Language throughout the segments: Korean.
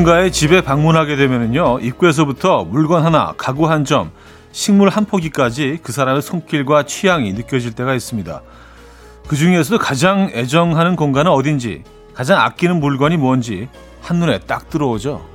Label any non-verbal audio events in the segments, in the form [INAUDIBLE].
누군가의 집에 방문하게 되면요 입구에서부터 물건 하나, 가구 한 점, 식물 한 포기까지 그 사람의 손길과 취향이 느껴질 때가 있습니다. 그 중에서도 가장 애정하는 공간은 어딘지, 가장 아끼는 물건이 뭔지 한눈에 딱 들어오죠.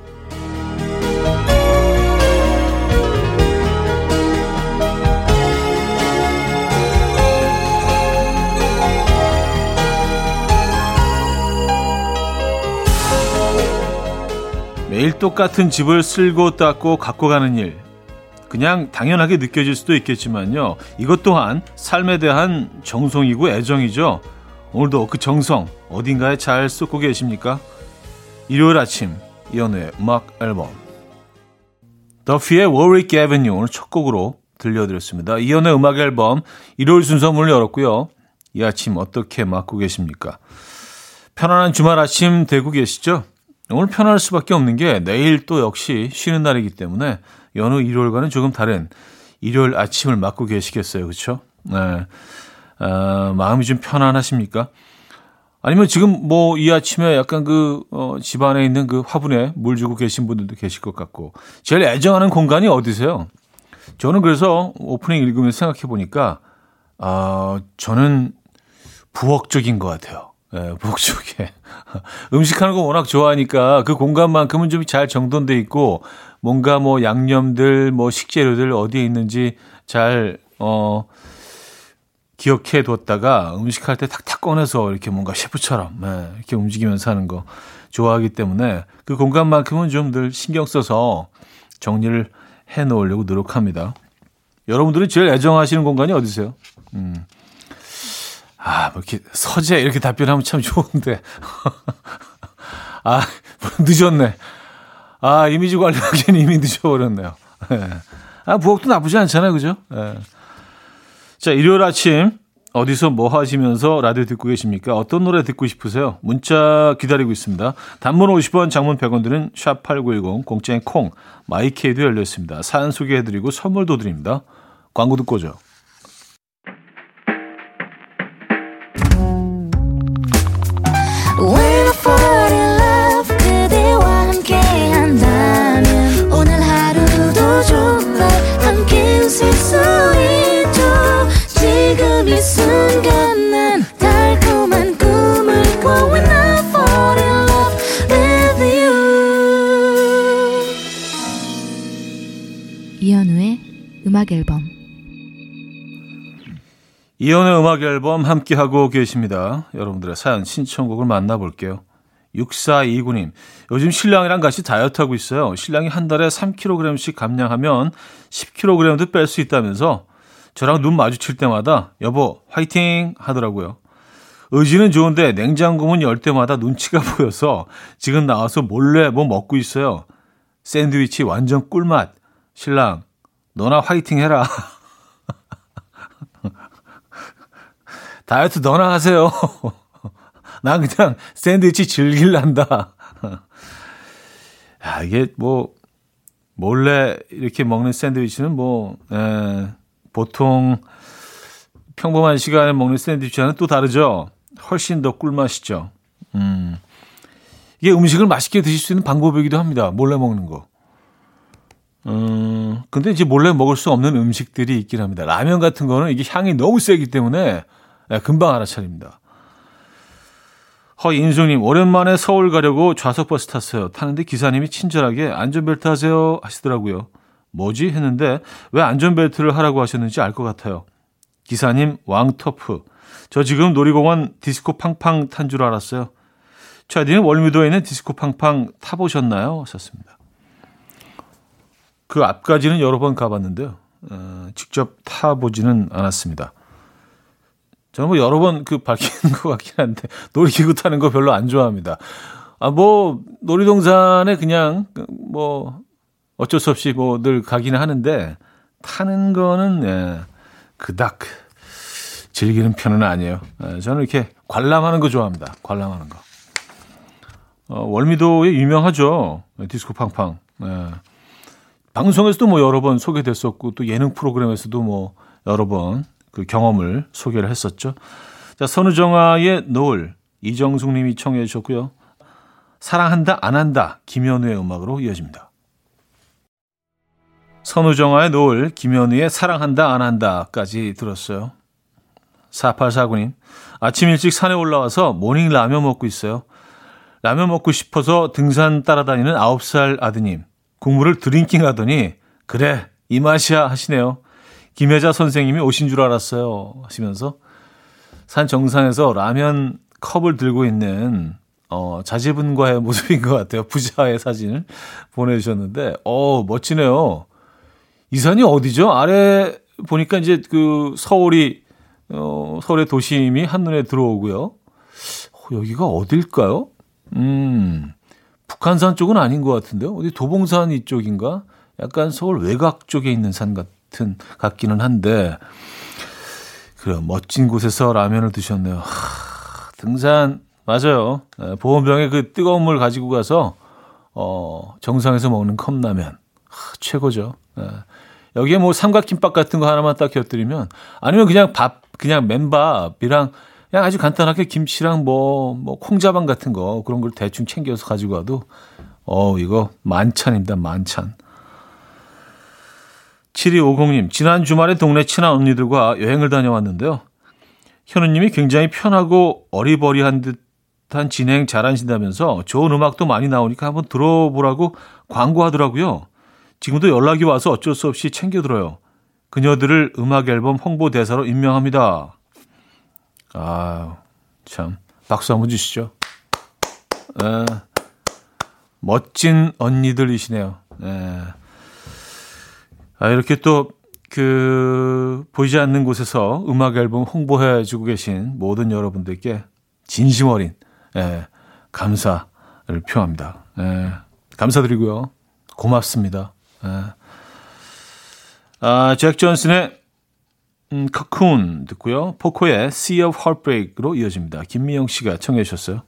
매일 똑같은 집을 쓸고 닦고 갖고 가는 일. 그냥 당연하게 느껴질 수도 있겠지만요. 이것 또한 삶에 대한 정성이고 애정이죠. 오늘도 그 정성 어딘가에 잘 쏟고 계십니까? 일요일 아침 이연우의 음악 앨범 더피의 애버뉴 오늘 첫 곡으로 들려드렸습니다. 이연우의 음악 앨범 일요일 순서 문을 열었고요. 이 아침 어떻게 맞고 계십니까? 편안한 주말 아침 되고 계시죠? 오늘 편할 수밖에 없는 게 내일 또 역시 쉬는 날이기 때문에 연휴 일요일과는 조금 다른 일요일 아침을 맞고 계시겠어요. 그렇죠? 네. 어, 마음이 좀 편안하십니까? 아니면 지금 뭐 이 아침에 약간 그 어, 집안에 있는 그 화분에 물 주고 계신 분들도 계실 것 같고 제일 애정하는 공간이 어디세요? 저는 그래서 오프닝 읽으면서 생각해 보니까 아 저는 부엌적인 것 같아요. 예, 부엌 쪽에 [LAUGHS] 음식하는 거 워낙 좋아하니까 그 공간만큼은 좀 잘 정돈돼 있고 뭔가 뭐 양념들 뭐 식재료들 어디에 있는지 잘 어 기억해 뒀다가 음식할 때 탁탁 꺼내서 이렇게 뭔가 셰프처럼 네, 이렇게 움직이면서 하는 거 좋아하기 때문에 그 공간만큼은 좀 늘 신경 써서 정리를 해 놓으려고 노력합니다. 여러분들은 제일 애정하시는 공간이 어디세요? 음. 아, 뭐 이렇게 서재 이렇게 답변하면 참 좋은데. [LAUGHS] 아, 늦었네. 아, 이미지 관리하기엔 이미 늦어버렸네요. 네. 아, 부엌도 나쁘지 않잖아요. 그죠? 네. 자, 일요일 아침 어디서 뭐 하시면서 라디오 듣고 계십니까? 어떤 노래 듣고 싶으세요? 문자 기다리고 있습니다. 단문 50원, 장문 100원 드는 샵8910, 공짜인 콩, 마이케이도 열려 있습니다. 사연 소개해드리고 선물도 드립니다. 광고 듣고 오죠. 음악 앨범 이연의 음악 앨범 함께하고 계십니다. 여러분들의 사연 신청곡을 만나볼게요. 6429님, 요즘 신랑이랑 같이 다이어트 하고 있어요. 신랑이 한 달에 3kg씩 감량하면 10kg도 뺄 수 있다면서 저랑 눈 마주칠 때마다 여보 화이팅 하더라고요. 의지는 좋은데 냉장고 문 열 때마다 눈치가 [LAUGHS] 보여서 지금 나와서 몰래 뭐 먹고 있어요. 샌드위치 완전 꿀맛. 신랑 너나 화이팅 해라. 다이어트 너나 하세요. 난 그냥 샌드위치 즐길란다. 야, 이게 뭐, 몰래 이렇게 먹는 샌드위치는 뭐, 에, 보통 평범한 시간에 먹는 샌드위치와는 또 다르죠. 훨씬 더 꿀맛이죠. 음. 이게 음식을 맛있게 드실 수 있는 방법이기도 합니다. 몰래 먹는 거. 음, 근데 이제 몰래 먹을 수 없는 음식들이 있긴 합니다. 라면 같은 거는 이게 향이 너무 세기 때문에 네, 금방 알아차립니다. 허인수님, 오랜만에 서울 가려고 좌석 버스 탔어요. 타는데 기사님이 친절하게 안전벨트 하세요 하시더라고요. 뭐지? 했는데 왜 안전벨트를 하라고 하셨는지 알 것 같아요. 기사님, 왕터프. 저 지금 놀이공원 디스코 팡팡 탄 줄 알았어요. 차디는 월미도에 있는 디스코 팡팡 타보셨나요? 하셨습니다. 그 앞까지는 여러 번 가봤는데요. 어, 직접 타보지는 않았습니다. 저는 뭐 여러 번그 밝히는 [LAUGHS] 것 같긴 한데 놀이기구 타는 거 별로 안 좋아합니다. 아 뭐 놀이동산에 그냥 뭐 어쩔 수 없이 뭐 늘 가기는 하는데 타는 거는 예, 그닥 즐기는 편은 아니에요. 예, 저는 이렇게 관람하는 거 좋아합니다. 관람하는 거. 어, 월미도에 유명하죠. 디스코 팡팡. 예. 방송에서도 뭐 여러 번 소개됐었고 또 예능 프로그램에서도 뭐 여러 번 그 경험을 소개를 했었죠. 자, 선우정아의 노을 이정숙 님이 청해 주셨고요. 사랑한다 안 한다 김현우의 음악으로 이어집니다. 선우정아의 노을, 김현우의 사랑한다 안 한다까지 들었어요. 4849님, 아침 일찍 산에 올라와서 morning 라면 먹고 있어요. 라면 먹고 싶어서 등산 따라다니는 9살 아드님. 국물을 drinking 하더니, 그래, 이 맛이야 하시네요. 김혜자 선생님이 오신 줄 알았어요. 하시면서 산 정상에서 라면 컵을 들고 있는 어, 자제분과의 [LAUGHS] 모습인 것 같아요. 부자의 사진을 보내주셨는데, 어, 멋지네요. 이 산이 어디죠? 아래 보니까 이제 그 서울이, 어, 서울의 도심이 한눈에 들어오고요. 어, 여기가 어딜까요? 음, 북한산 쪽은 아닌 것 같은데요. 어디 도봉산 이쪽인가? 약간 서울 외곽 쪽에 있는 산 같은, 같기는 한데, 그 멋진 곳에서 라면을 드셨네요. 하, 등산 맞아요. 예, 보온병에 그 뜨거운 물 가지고 가서 어, 정상에서 먹는 컵라면 하, 최고죠. 예. 여기에 뭐 삼각김밥 같은 거 하나만 딱 곁들이면 아니면 그냥 밥 그냥 맨밥이랑 그냥 아주 간단하게 김치랑 뭐, 뭐, 콩자반 같은 거, 그런 걸 대충 챙겨서 가지고 와도, 어, 이거 만찬입니다, 만찬. 7250님, 지난 주말에 동네 친한 언니들과 여행을 다녀왔는데요. 현우님이 굉장히 편하고 어리버리한 듯한 진행 잘하신다면서 좋은 음악도 많이 나오니까 한번 들어보라고 광고하더라고요. 지금도 연락이 와서 어쩔 수 없이 챙겨 들어요. 그녀들을 음악 앨범 홍보 대사로 임명합니다. 아, 참. 박수 한번 주시죠. 에, 멋진 언니들이시네요. 에. 아, 이렇게 또, 그, 보이지 않는 곳에서 음악 앨범 홍보해주고 계신 모든 여러분들께 진심 어린, 예, 감사를 표합니다. 예, 감사드리고요. 고맙습니다. 예. 아, 잭 존슨의 음, 커쿤 듣고요. 포코의 Sea of Heartbreak으로 이어집니다. 김미영 씨가 청해 주셨어요.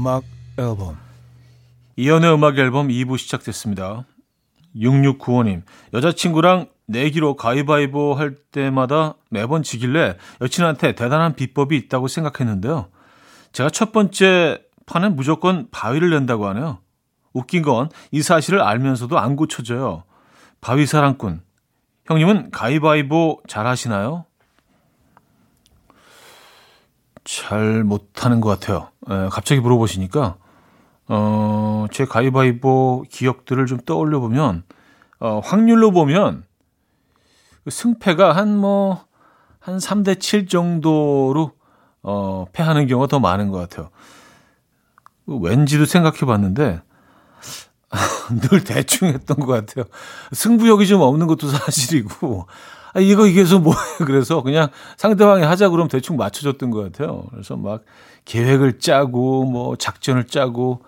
음악 앨범 이현우의 음악 앨범 2부 시작됐습니다. 6695님 여자친구랑 내기로 가위바위보 할 때마다 매번 지길래 여친한테 대단한 비법이 있다고 생각했는데요. 제가 첫 번째 판은 무조건 바위를 낸다고 하네요. 웃긴 건 이 사실을 알면서도 안 고쳐져요. 바위 사랑꾼. 형님은 가위바위보 잘 하시나요? 잘 못하는 것 같아요. 에, 갑자기 물어보시니까 어, 제 가위바위보 기억들을 좀 떠올려 보면 어, 확률로 보면 그 승패가 한 뭐 한 3대 7 정도로 어, 패하는 경우가 더 많은 것 같아요. 왠지도 생각해 봤는데 [LAUGHS] 늘 대충 했던 것 같아요. 승부욕이 좀 없는 것도 사실이고 아, 이거 이게서 뭐예요? 그래서 그냥 상대방이 하자 그러면 대충 맞춰줬던 것 같아요. 그래서 막 계획을 짜고 뭐 작전을 짜고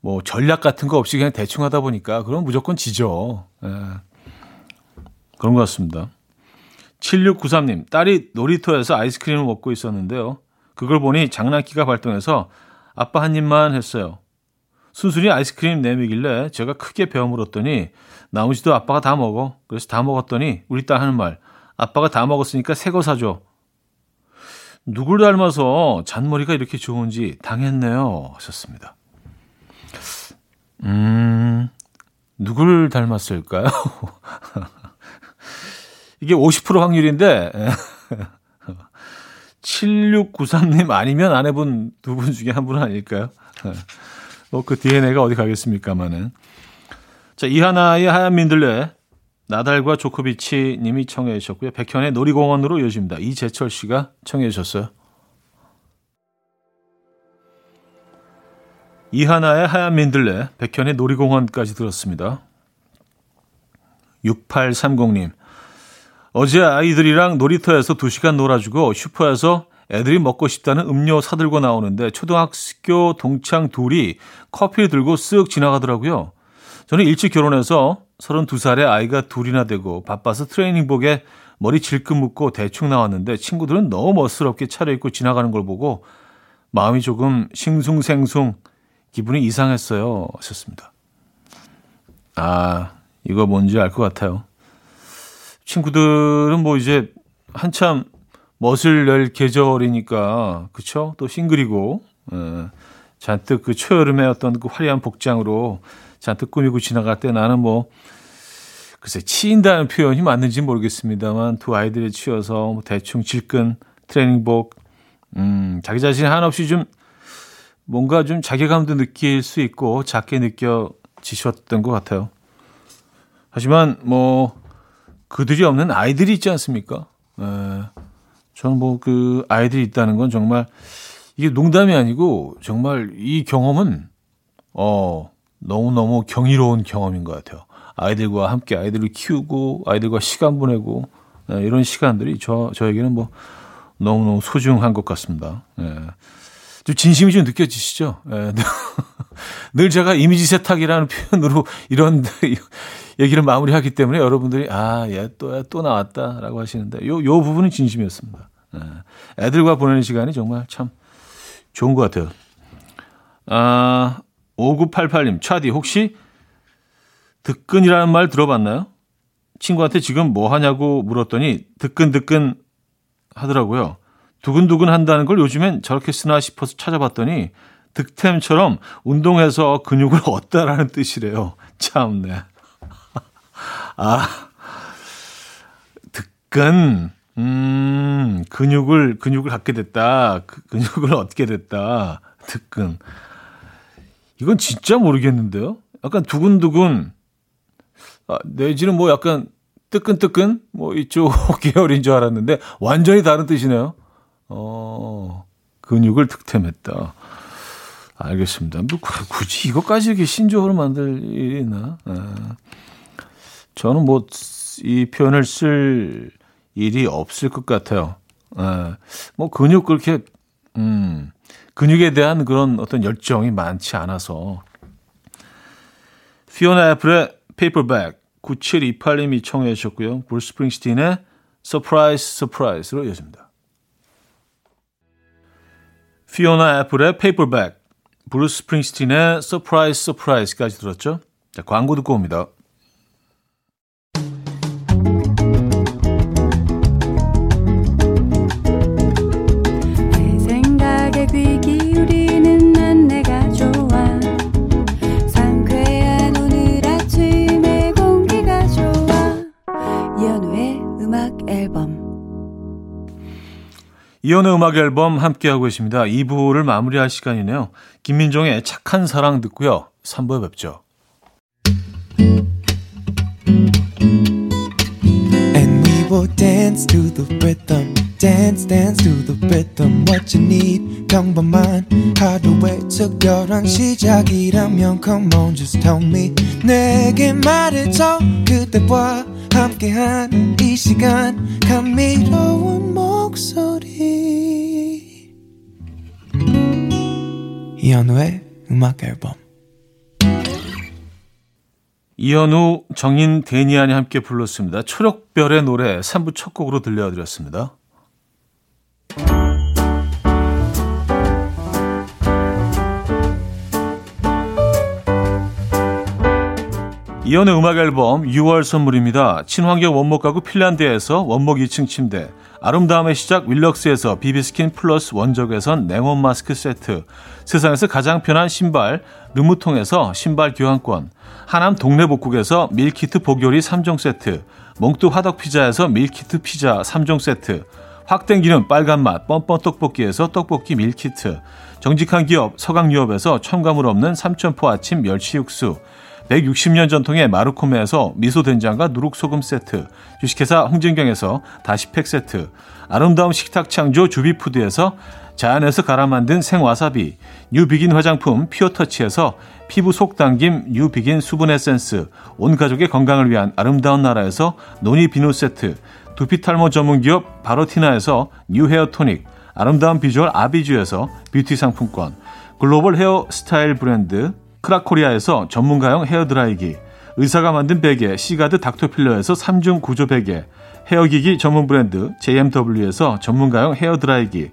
뭐 전략 같은 거 없이 그냥 대충 하다 보니까 그럼 무조건 지죠. 예. 그런 것 같습니다. 7693님, 딸이 놀이터에서 아이스크림을 먹고 있었는데요. 그걸 보니 장난기가 발동해서 아빠 한 입만 했어요. 순순히 아이스크림 내미길래 제가 크게 베어 물었더니 나머지도 아빠가 다 먹어. 그래서 다 먹었더니 우리 딸 하는 말. 아빠가 다 먹었으니까 새 거 사줘. 누굴 닮아서 잔머리가 이렇게 좋은지 당했네요. 하셨습니다. 음, 누굴 닮았을까요? [LAUGHS] 이게 50% 확률인데, [LAUGHS] 7693님 아니면 아내분 두 분 중에 한 분은 아닐까요? [LAUGHS] 뭐 그 DNA가 어디 가겠습니까마는. 자, 이하나의 하얀 민들레, 나달과 조코비치 님이 청해 주셨고요. 백현의 놀이공원으로 이어집니다. 이재철 씨가 청해 주셨어요. 이하나의 하얀 민들레, 백현의 놀이공원까지 들었습니다. 6830님. 어제 아이들이랑 놀이터에서 2시간 놀아주고 슈퍼에서 애들이 먹고 싶다는 음료 사들고 나오는데 초등학교 동창 둘이 커피를 들고 쓱 지나가더라고요. 저는 일찍 결혼해서 32살에 아이가 둘이나 되고 바빠서 트레이닝복에 머리 질끈 묶고 대충 나왔는데 친구들은 너무 멋스럽게 차려입고 지나가는 걸 보고 마음이 조금 싱숭생숭 기분이 이상했어요. 하셨습니다. 아, 이거 뭔지 알 것 같아요. 친구들은 뭐 이제 한참 멋을 낼 계절이니까 그쵸? 또 싱글이고 에, 잔뜩 그 초여름의 어떤 그 화려한 복장으로 잔뜩 꾸미고 지나갈 때 나는 뭐 글쎄 치인다는 표현이 맞는지 모르겠습니다만 두 아이들에 치여서 뭐 대충 질끈 트레이닝복 음, 자기 자신 한없이 좀 뭔가 좀 자괴감도 느낄 수 있고 작게 느껴지셨던 것 같아요. 하지만 뭐 그들이 없는 아이들이 있지 않습니까? 에, 저는 뭐 그 아이들이 있다는 건 정말 이게 농담이 아니고 정말 이 경험은 어 너무너무 경이로운 경험인 것 같아요. 아이들과 함께 아이들을 키우고 아이들과 시간 보내고 네, 이런 시간들이 저 저에게는 뭐 너무너무 소중한 것 같습니다. 예. 좀 진심이 좀 느껴지시죠? 예. [LAUGHS] 늘 제가 이미지 세탁이라는 표현으로 이런 얘기를 마무리하기 때문에 여러분들이 아, 얘 또, 얘 또 나왔다라고 하시는데 요, 요 부분은 진심이었습니다. 예. 애들과 보내는 시간이 정말 참 좋은 것 같아요. 아, 5988님, 차디, 혹시 득근이라는 말 들어봤나요? 친구한테 지금 뭐 하냐고 물었더니 득근득근 하더라고요. 두근두근 한다는 걸 요즘엔 저렇게 쓰나 싶어서 찾아봤더니 득템처럼 운동해서 근육을 얻다라는 뜻이래요. 참네. 아, 득근, 음, 근육을, 근육을 갖게 됐다. 그, 근육을 얻게 됐다. 득근. 이건 진짜 모르겠는데요? 약간 두근두근, 아, 내지는 뭐 약간 뜨끈뜨끈 뭐 이쪽 [LAUGHS] 계열인 줄 알았는데 완전히 다른 뜻이네요. 어, 근육을 득템했다. 알겠습니다. 뭐 굳이 이것까지 이렇게 신조어로 만들 일이 있나? 아, 저는 뭐 이 표현을 쓸 일이 없을 것 같아요. 아, 뭐 근육 그렇게 음, 근육에 대한 그런 어떤 열정이 많지 않아서 피오나 애플의 Paper Bag 9728님이 청해 주셨고요. 브루스 스프링스틴의 Surprise Surprise로 이어집니다. 피오나 애플의 Paper Bag, 브루스 스프링스틴의 Surprise Surprise까지 들었죠. 자, 광고 듣고 옵니다. 이연의 음악 앨범 함께하고 있습니다. 2부를 마무리할 시간이네요. 김민종의 착한 사랑 듣고요. 3부에 뵙죠. And we will dance to the rhythm. Dance dance to the rhythm what you need. 평범한 하루의 특별한 시작이라면 come on just tell me. 내게 말해줘 그대와 함께한 이 시간. 감미로운 목소리. 이현우의 음악 앨범. 이현우, 정인, 데니안이 함께 불렀습니다. 초록별의 노래 3부 첫 곡으로 들려드렸습니다. 이현우의 음악 앨범 6월 선물입니다. 친환경 원목 가구 핀란드에서 원목 2층 침대, 아름다움의 시작 윌럭스에서 비비스킨 플러스 원적외선 냉온 마스크 세트, 세상에서 가장 편한 신발 르무통에서 신발 교환권, 하남 동네복국에서 밀키트 복요리 3종 세트, 몽뚜 화덕 피자에서 밀키트 피자 3종 세트, 확 땡기는 빨간맛 뻔뻔 떡볶이에서 떡볶이 밀키트, 정직한 기업 서강유업에서 첨가물 없는 삼천포 아침 멸치 육수, 160년 전통의 마루코메에서 미소된장과 누룩소금 세트, 주식회사 홍진경에서 다시팩 세트, 아름다운 식탁 창조 주비푸드에서 자연에서 갈아 만든 생와사비, 뉴비긴 화장품 피어터치에서 피부 속 당김 뉴비긴 수분 에센스, 온 가족의 건강을 위한 아름다운 나라에서 노니 비누 세트, 두피 탈모 전문 기업 바로티나에서 뉴 헤어 토닉, 아름다운 비주얼 아비주에서 뷰티 상품권, 글로벌 헤어 스타일 브랜드 크라코리아에서 전문가용 헤어드라이기, 의사가 만든 베개 시가드 닥터필러에서 3중 구조 베개, 헤어기기 전문 브랜드 JMW에서 전문가용 헤어드라이기,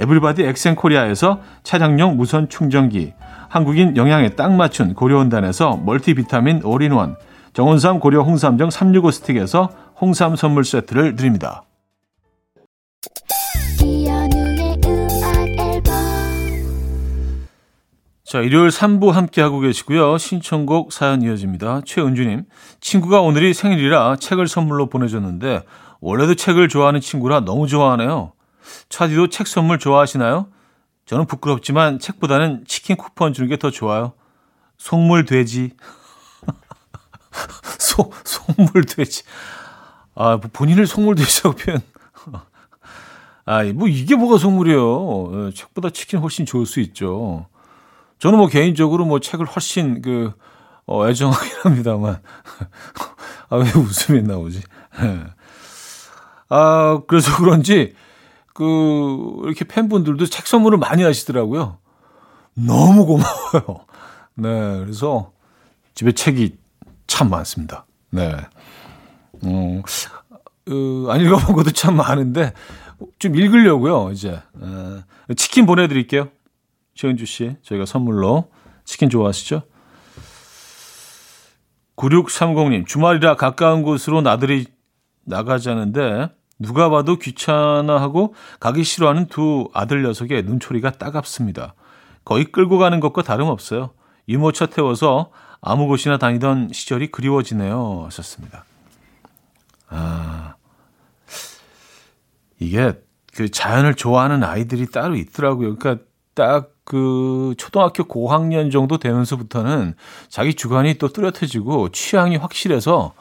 에블바디 엑센코리아에서 차량용 무선 충전기, 한국인 영양에 딱 맞춘 고려원단에서 멀티비타민 올인원, 정원삼 고려 홍삼정 365 스틱에서 홍삼 선물 세트를 드립니다. 자, 일요일 3부 함께하고 계시고요. 신청곡 사연 이어집니다. 최은주님, 친구가 오늘이 생일이라 책을 선물로 보내줬는데, 원래도 책을 좋아하는 친구라 너무 좋아하네요. 차디도 책 선물 좋아하시나요? 저는 부끄럽지만 책보다는 치킨 쿠폰 주는 게 더 좋아요. 속물 돼지. [LAUGHS] 소, 속물 돼지. 아, 뭐 본인을 속물 돼지라고 표현. [LAUGHS] 아, 뭐 이게 뭐가 속물이에요. 예, 책보다 치킨 훨씬 좋을 수 있죠. 저는 뭐 개인적으로 뭐 책을 훨씬 그, 어, 애정하긴 합니다만. [LAUGHS] 아, 왜 웃음이 나오지? 예. 아, 그래서 그런지, 그, 이렇게 팬분들도 책 선물을 많이 하시더라고요. 너무 고마워요. [LAUGHS] 네, 그래서 집에 책이 참 많습니다. 네. 음, 어, 안 읽어본 것도 참 많은데, 좀 읽으려고요, 이제. 에, 치킨 보내드릴게요. 최은주 씨, 저희가 선물로 치킨 좋아하시죠? 9630님, 주말이라 가까운 곳으로 나들이 나가자는데 누가 봐도 귀찮아하고 가기 싫어하는 두 아들 녀석의 눈초리가 따갑습니다. 거의 끌고 가는 것과 다름없어요. 유모차 태워서 아무 곳이나 다니던 시절이 그리워지네요. 하셨습니다. 아, 이게 그 자연을 좋아하는 아이들이 따로 있더라고요. 그러니까 딱 그 초등학교 고학년 정도 되면서부터는 자기 주관이 또 뚜렷해지고 취향이 확실해서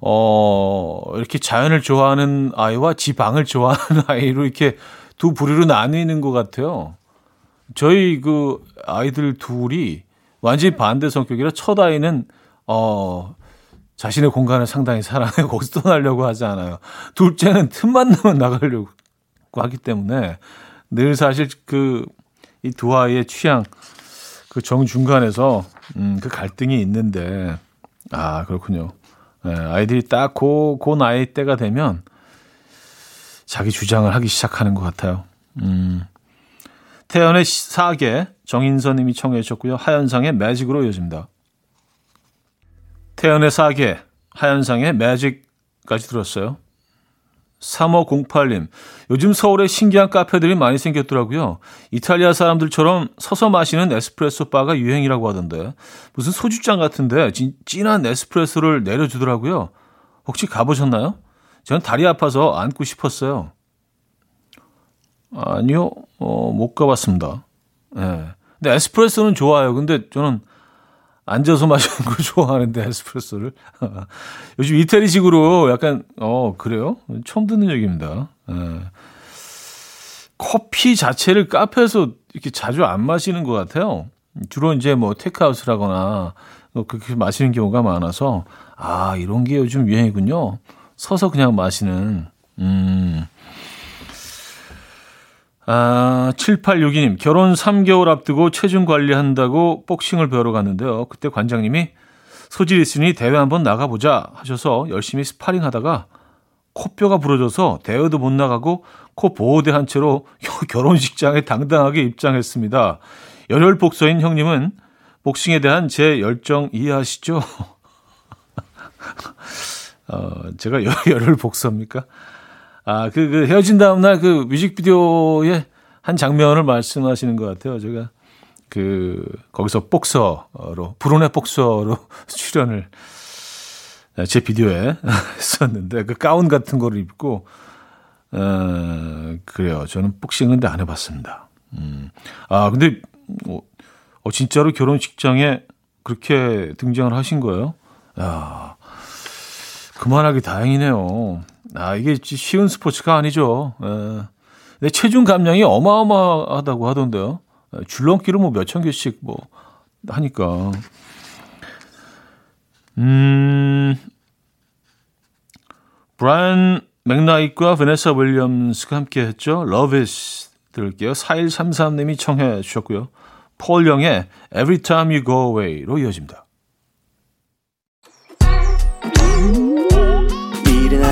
어 이렇게 자연을 좋아하는 아이와 지방을 좋아하는 [LAUGHS] 아이로 이렇게 두 부류로 나뉘는 것 같아요. 저희 그 아이들 둘이 완전히 반대 성격이라 첫 아이는 어 자신의 공간을 상당히 사랑해 [LAUGHS] 거기서 떠나려고 하지 않아요. 둘째는 틈만 나면 나가려고 하기 때문에 늘 사실 그 이 두 아이의 취향 그 정중간에서 음, 그 갈등이 있는데 아 그렇군요. 네, 아이들이 딱 고고 그 나이 때가 되면 자기 주장을 하기 시작하는 것 같아요. 음. 태연의 사계 정인선님이 청해 주셨고요. 하현상의 매직으로 이어집니다. 태연의 사계 하현상의 매직까지 들었어요. 3508님, 요즘 서울에 신기한 카페들이 많이 생겼더라고요. 이탈리아 사람들처럼 서서 마시는 에스프레소 바가 유행이라고 하던데, 무슨 소주잔 같은데 진, 진한 에스프레소를 내려주더라고요. 혹시 가보셨나요? 저는 다리 아파서 앉고 싶었어요. 아니요, 어, 못 가봤습니다. 예. 네. 근데 에스프레소는 좋아요. 근데 저는 앉아서 마시는 걸 [LAUGHS] 좋아하는데 에스프레소를 [LAUGHS] 요즘 이태리식으로 약간 어 그래요? 처음 듣는 얘기입니다. 에. 예. 커피 자체를 카페에서 이렇게 자주 안 마시는 것 같아요. 주로 이제 뭐 테크아웃을 하거나 뭐 그렇게 마시는 경우가 많아서 아 이런 게 요즘 유행이군요. 서서 그냥 마시는 음. 아, 7862님, 결혼 3개월 앞두고 체중 관리한다고 복싱을 배우러 갔는데요. 그때 관장님이 소질 있으니 대회 한번 나가보자 하셔서 열심히 스파링 하다가 코뼈가 부러져서 대회도 못 나가고 코 보호대 한 채로 [LAUGHS] 결혼식장에 당당하게 입장했습니다. 열혈 복서인 형님은 복싱에 대한 제 열정 이해하시죠? [LAUGHS] 어, 제가 열혈 복서입니까? 아, 그, 그 헤어진 다음날 그 뮤직비디오의 한 장면을 말씀하시는 것 같아요. 제가 그, 거기서 복서로, 불운의 복서로 [LAUGHS] 출연을 제 비디오에 [LAUGHS] 했었는데 그 가운 같은 거를 입고, 어, 그래요. 저는 복싱은 안 해봤습니다. 음. 아, 근데, 어, 어, 진짜로 결혼식장에 그렇게 등장을 하신 거예요? 야 그만하기 다행이네요. 아, 이게 쉬운 스포츠가 아니죠. 에. 예. 근데 체중 감량이 어마어마하다고 하던데요. 예, 줄넘기를 뭐 몇천 개씩 뭐 하니까. 음, 브라이언 맥나이트와 베네사 윌리엄스가 함께 했죠. Is 들을게요. 4133님이 청해 주셨고요. 폴 영의 Every Time You Go Away로 이어집니다.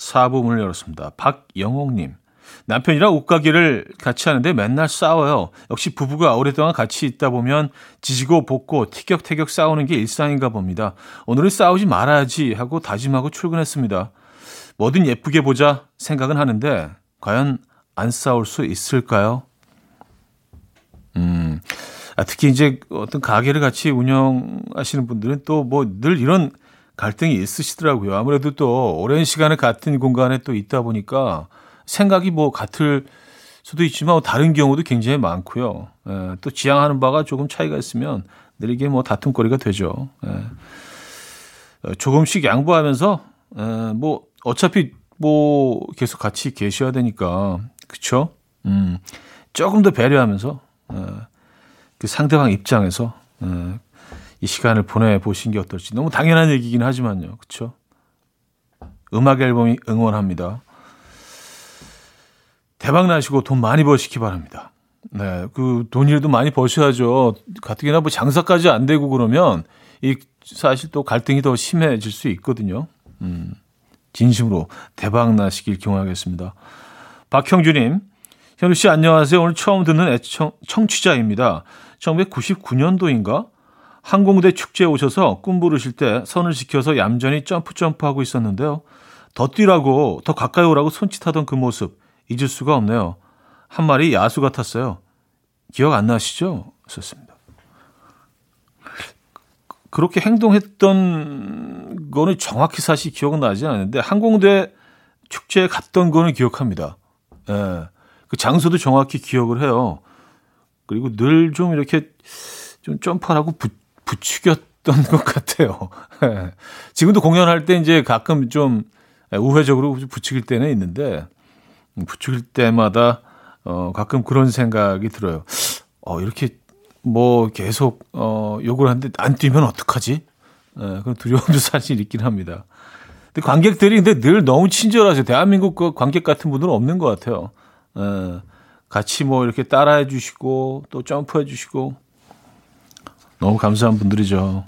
4부 문을 열었습니다. 박영옥님. 남편이랑 옷가게를 같이 하는데 맨날 싸워요. 역시 부부가 오랫동안 같이 있다 보면 지지고 볶고 티격태격 싸우는 게 일상인가 봅니다. 오늘은 싸우지 말아야지 하고 다짐하고 출근했습니다. 뭐든 예쁘게 보자 생각은 하는데 과연 안 싸울 수 있을까요? 음, 아, 특히 이제 어떤 가게를 같이 운영하시는 분들은 또 뭐 늘 이런 갈등이 있으시더라고요. 아무래도 또 오랜 시간을 같은 공간에 또 있다 보니까 생각이 뭐 같을 수도 있지만 다른 경우도 굉장히 많고요. 예, 또 지향하는 바가 조금 차이가 있으면 늘 이게 뭐 다툼거리가 되죠. 예. 어, 조금씩 양보하면서 예, 뭐 어차피 뭐 계속 같이 계셔야 되니까 그쵸? 음, 조금 더 배려하면서 예, 그 상대방 입장에서 예, 이 시간을 보내보신 게 어떨지. 너무 당연한 얘기긴 하지만요. 그쵸? 음악 앨범이 응원합니다. 대박 나시고 돈 많이 버시기 바랍니다. 네, 그 돈이라도 많이 버셔야죠. 가뜩이나 뭐 장사까지 안 되고 그러면 이 사실 또 갈등이 더 심해질 수 있거든요. 음, 진심으로 대박 나시길 기원하겠습니다. 박형주님, 현우 씨 안녕하세요. 오늘 처음 듣는 애청, 청취자입니다. 1999년도인가 항공대 축제에 오셔서 꿈 부르실 때 선을 지켜서 얌전히 점프 점프하고 있었는데요. 더 뛰라고 더 가까이 오라고 손짓하던 그 모습 잊을 수가 없네요. 한 마리 야수 같았어요. 기억 안 나시죠? 썼습니다. 그렇게 행동했던 거는 정확히 사실 기억은 나지 않는데 항공대 축제에 갔던 거는 기억합니다. 예. 그 장소도 정확히 기억을 해요. 그리고 늘 좀 이렇게 좀 점프하라고 붙, 부추겼던 것 같아요. [LAUGHS] 예. 지금도 공연할 때 이제 가끔 좀 우회적으로 부추길 때는 있는데 부추길 때마다 어 가끔 그런 생각이 들어요. 어 이렇게 뭐 계속 어 욕을 하는데 안 뛰면 어떡하지? 예, 그런 두려움도 [LAUGHS] 사실 있긴 합니다. 근데 관객들이 근데 늘 너무 친절하세요. 대한민국 그 관객 같은 분들은 없는 것 같아요. 예, 같이 뭐 이렇게 따라해 주시고 또 점프해 주시고 너무 감사한 분들이죠.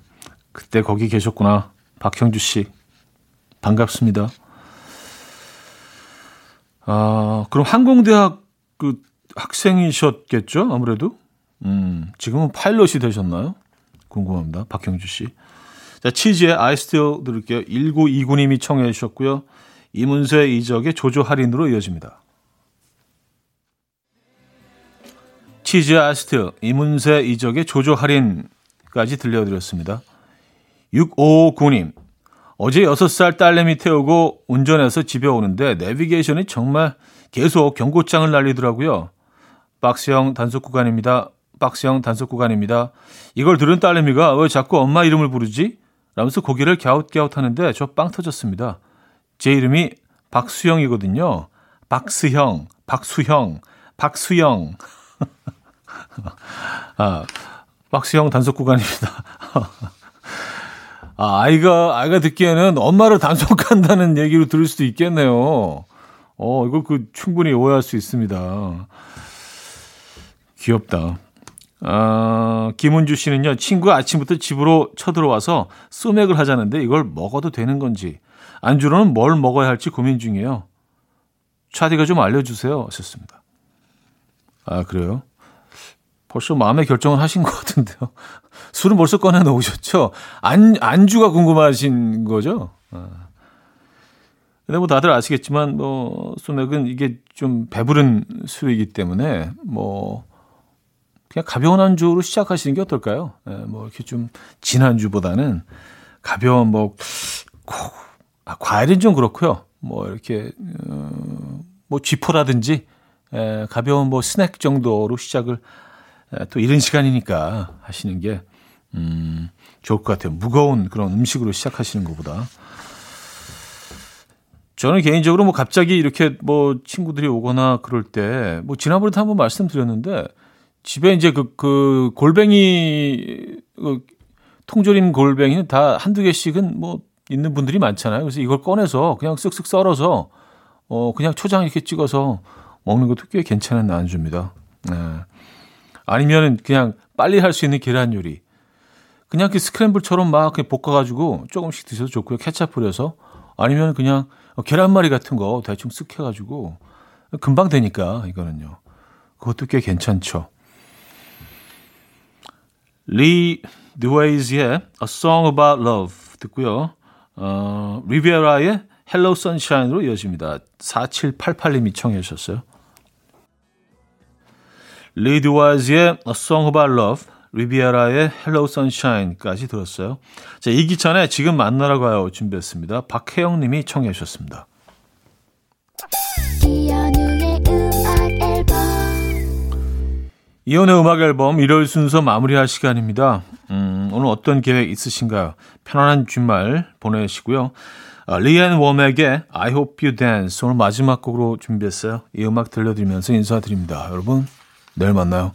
그때 거기 계셨구나. 박형주 씨. 반갑습니다. 아, 그럼 항공대학 그 학생이셨겠죠? 아무래도? 음, 지금은 파일럿이 되셨나요? 궁금합니다. 박형주 씨. 자, 치즈의 Still 들을게요. 1929님이 청해 주셨고요. 이문세 이적의 조조 할인으로 이어집니다. 치즈의 Still, 이문세 이적의 조조 할인 까지 들려드렸습니다. 6559님, 어제 6살 딸내미 태우고 운전해서 집에 오는데 내비게이션이 정말 계속 경고장을 날리더라고요. 박스형 단속 구간입니다. 박스형 단속 구간입니다. 이걸 들은 딸내미가 왜 자꾸 엄마 이름을 부르지? 라면서 고개를 갸웃갸웃 하는데 저 빵 터졌습니다. 제 이름이 박수형이거든요. 박스형, 박수형, 박수형. [LAUGHS] 아, 박스형 단속 구간입니다. [LAUGHS] 아, 아이가, 아이가 듣기에는 엄마를 단속한다는 얘기로 들을 수도 있겠네요. 어, 이거 그 충분히 오해할 수 있습니다. 귀엽다. 아, 김은주 씨는요, 친구가 아침부터 집으로 쳐들어와서 소맥을 하자는데 이걸 먹어도 되는 건지, 안주로는 뭘 먹어야 할지 고민 중이에요. 차디가 좀 알려주세요. 하셨습니다. 아, 그래요? 벌써 마음의 결정을 하신 것 같은데요. [LAUGHS] 술은 벌써 꺼내 놓으셨죠? 안, 안주가 궁금하신 거죠? 아. 근데 뭐 다들 아시겠지만, 뭐, 소맥은 이게 좀 배부른 술이기 때문에, 뭐, 그냥 가벼운 안주로 시작하시는 게 어떨까요? 예, 뭐, 이렇게 좀진 안주보다는 가벼운 뭐, 아, 과일은 좀 그렇고요. 뭐, 이렇게, 어, 뭐 쥐포라든지 에, 가벼운 뭐 스낵 정도로 시작을 에, 또 이른 시간이니까 하시는 게 음, 좋을 것 같아요. 무거운 그런 음식으로 시작하시는 것보다. 저는 개인적으로 뭐 갑자기 이렇게 뭐 친구들이 오거나 그럴 때 뭐 지난번에도 한번 말씀드렸는데 집에 이제 그, 그 골뱅이 그 통조림 골뱅이는 다 한두 개씩은 뭐 있는 분들이 많잖아요. 그래서 이걸 꺼내서 그냥 쓱쓱 썰어서 어 그냥 초장 이렇게 찍어서 먹는 것도 꽤 괜찮은 안주입니다. 네. 아니면은 그냥 빨리 할 수 있는 계란 요리. 그냥 그 스크램블처럼 막 볶아가지고 조금씩 드셔도 좋고요. 케찹 뿌려서 아니면 그냥 계란말이 같은 거 대충 쓱 해가지고 금방 되니까 이거는요. 그것도 꽤 괜찮죠. 리 드웨이즈의 A Song About Love 듣고요. 어, 리비에라의 Hello Sunshine으로 이어집니다. 4788님이 청해 주셨어요. 리 드웨이즈의 A Song About Love 리비에라의 Hello Sunshine까지 들었어요. 자, 이기찬의 지금 만나러 가요 준비했습니다. 박혜영 님이 청해 주셨습니다. 이혼의 음악 앨범 일요일 순서 마무리할 시간입니다. 음, 오늘 어떤 계획 있으신가요? 편안한 주말 보내시고요. 아, 리 앤 워맥의 I Hope You Dance 오늘 마지막 곡으로 준비했어요. 이 음악 들려드리면서 인사드립니다. 여러분 내일 만나요.